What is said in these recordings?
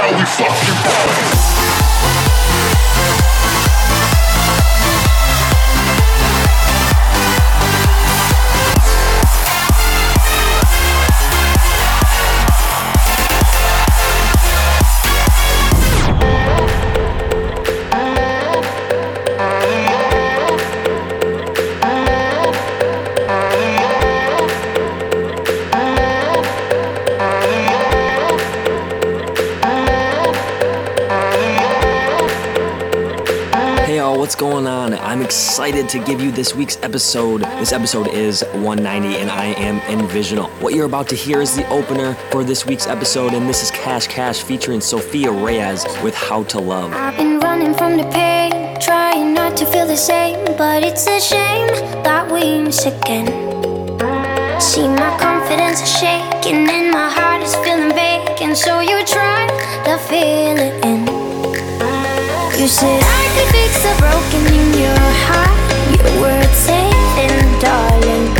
how we fucking excited to give you this week's episode. This episode is 190, and I am Envisional. What you're about to hear is the opener for this week's episode, and this is Cash Cash featuring Sofia Reyes with How to Love. I've been running from the pain, trying not to feel the same, but it's a shame that we miss again. See, my confidence is shaking, and my heart is feeling vacant, so you try to feel it. You said. I could fix a broken in your heart. Your words, safe and darling.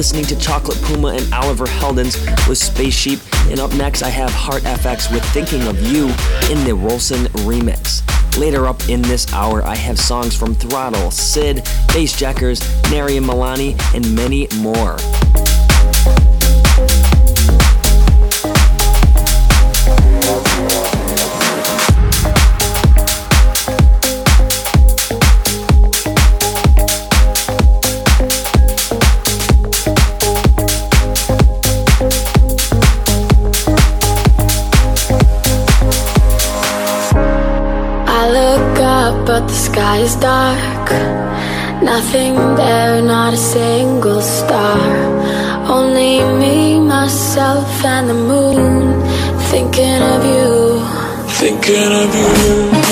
Listening to Chocolate Puma and Oliver Heldens with Space Sheep. And up next, I have Heart FX with Thinking of You in the Roulsen remix. Later up in this hour, I have songs from Throttle, CID, Bassjackers, Nari and Milani, and many more. Sky is dark. Nothing there, not a single star. Only me, myself, and the moon. Thinking of you. Thinking of you.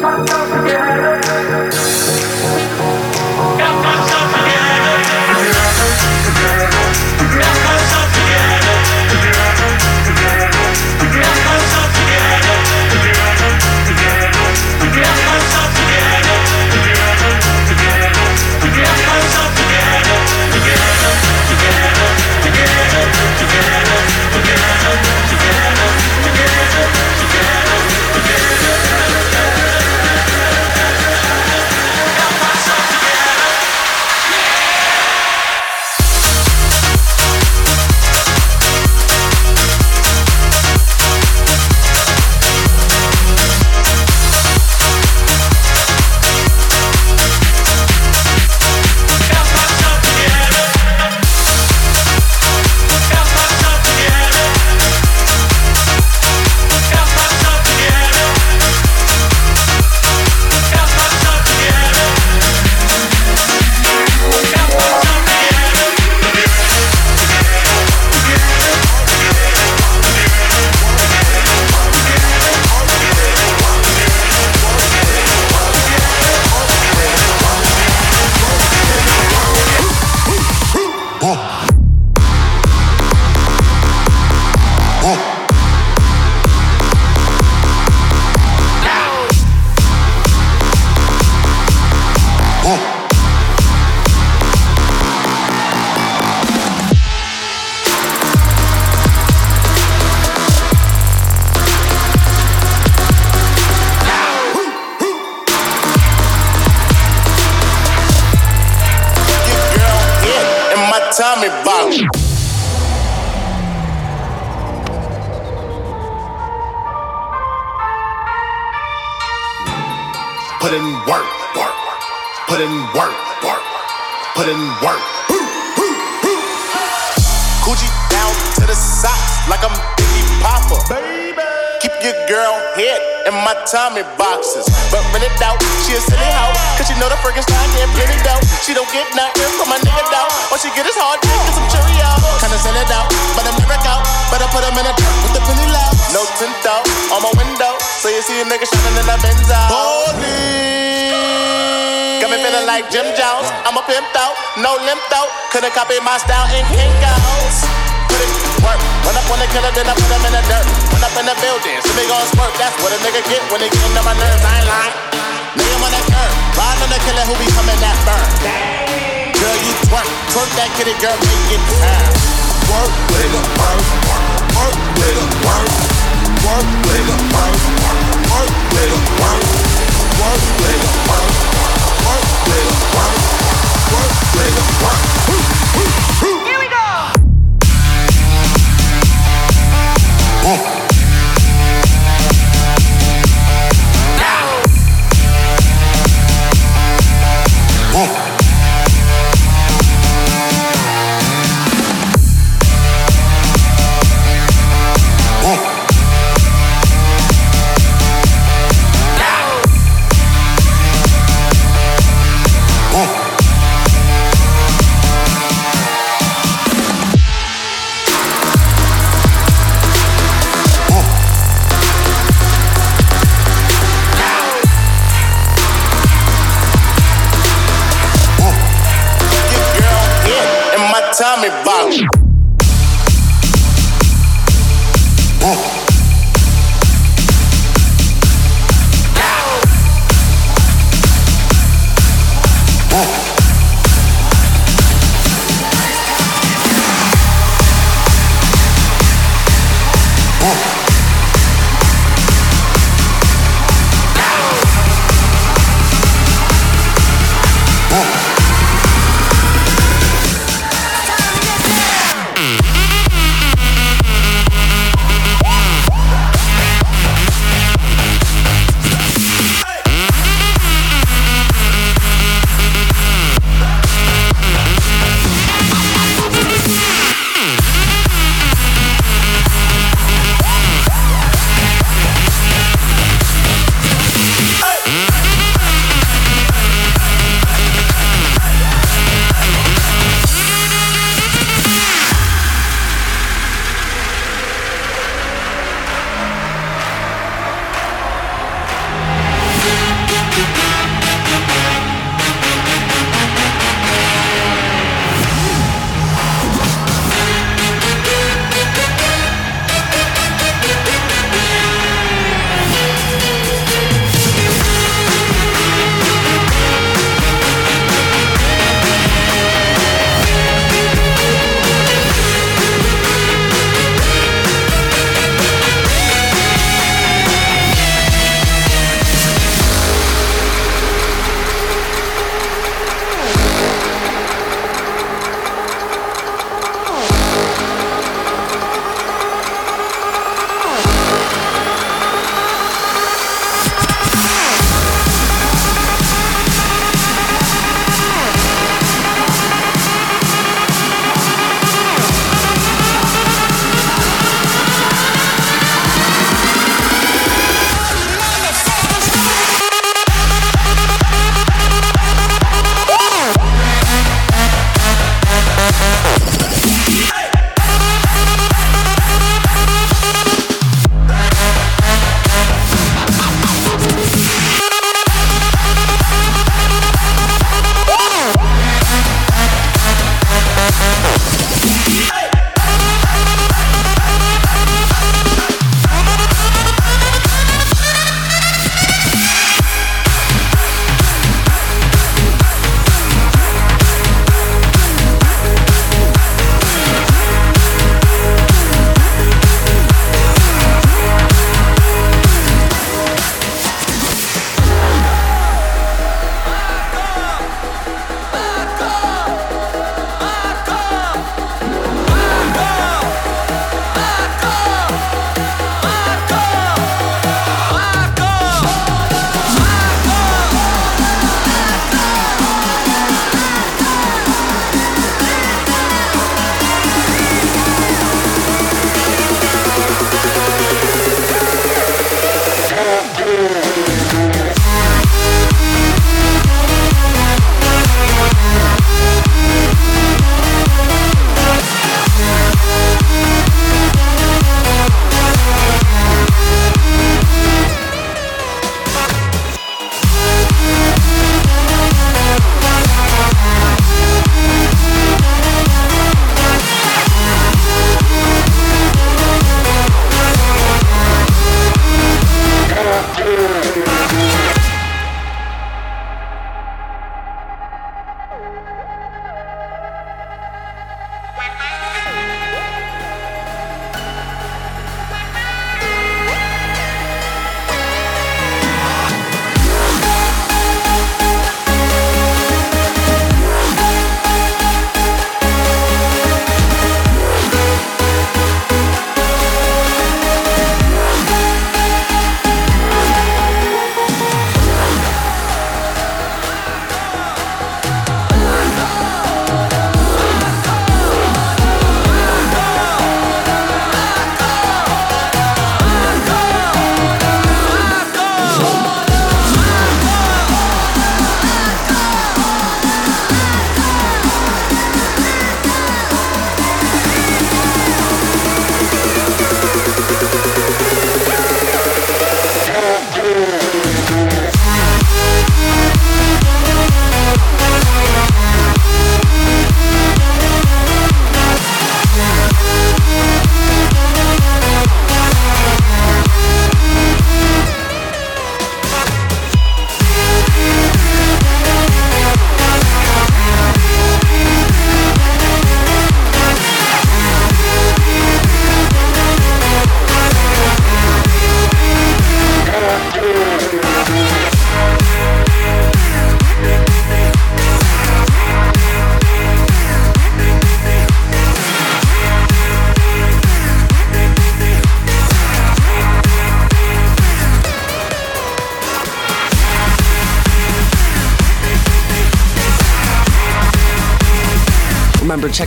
Yeah. Put in work, work, put in work, work, put in work. Coochie down to the socks like I'm Biggie Popper. Baby. Tommy boxes. But when it doubt, she a silly hoe. Cause she know the Frankenstein getting plenty dough. She don't get nothing from my nigga doubt. All she get is hard dick and some Cheerios. Kinda send it out, but I'm never out. Better put him in a truck with the penny low. No tint out on my window. So you see a nigga shining in the Benzo. Holy. Got me feeling like Jim Jones. I'm a pimp out, no limp out. Couldn't copy my style in Kinko's put it work. Run up on the killer, then I put him in the dirt. Run up in the building, so they gon' squirt. That's what a nigga get when they get into my nerves. I ain't lying. Nigga on that curb, ride on the killer who be coming that burn. Girl, you twerk, twerk that kitty girl, make it turn. Work, nigga, work, work, nigga, work, work, nigga, work, work, nigga, work, work, nigga, work, work, nigga, work, work, nigga, work. Oh.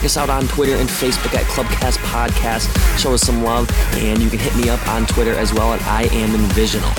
Check us out on Twitter and Facebook at Clubcast Podcast. Show us some love, and you can hit me up on Twitter as well at I Am Envisional.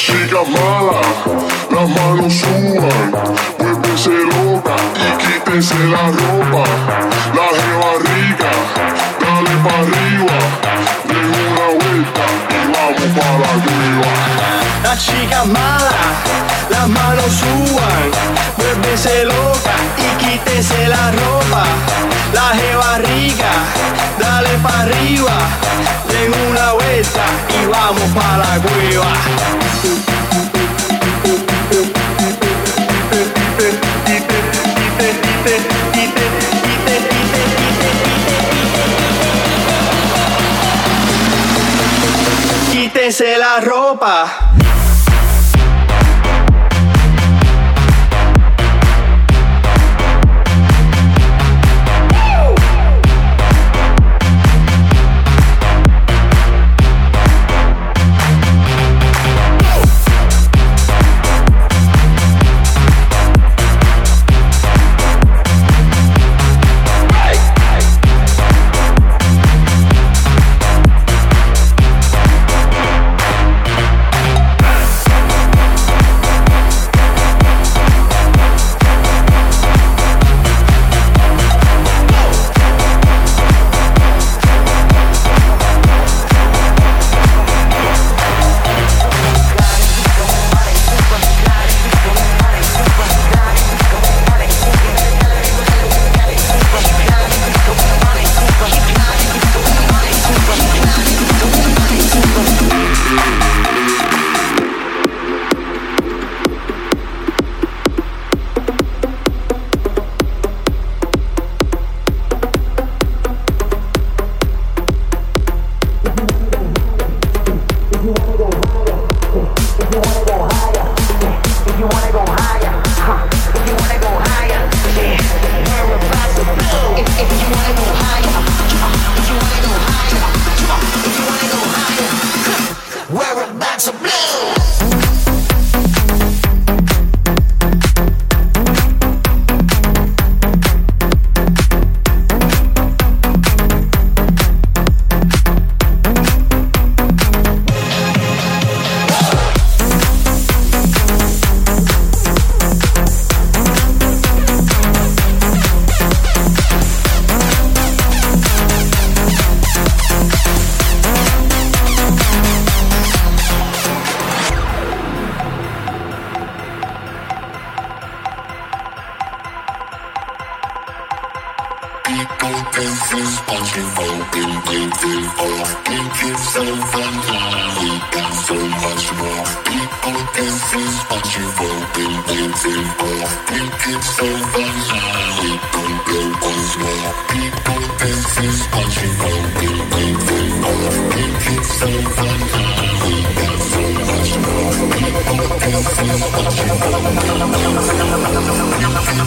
chica mala, las manos suban, vuélvese loca y quítese la ropa, la jeva rica, dale pa' arriba, den una vuelta y vamos para arriba. La chica mala, las manos suban, vuélvese loca y quítese la ropa, la jeva rica, dale pa' arriba, den una vuelta y vamos para la cueva. Quítese la ropa.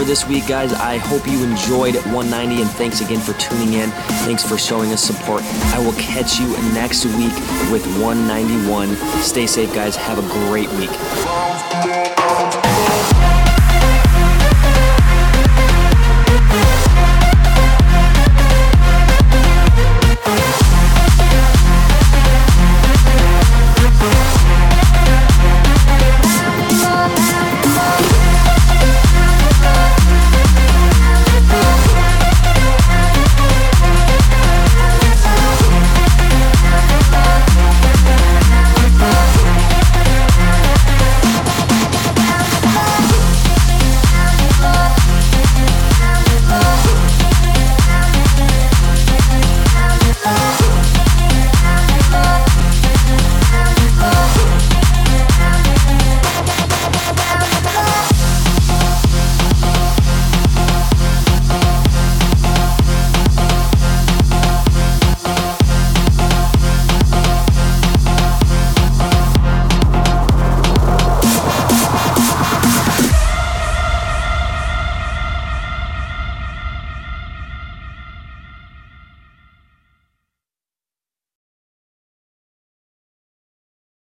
for this week, guys. I hope you enjoyed 190 and thanks again for tuning in. Thanks for showing us support. I will catch you next week with 191. Stay safe, guys. Have a great week.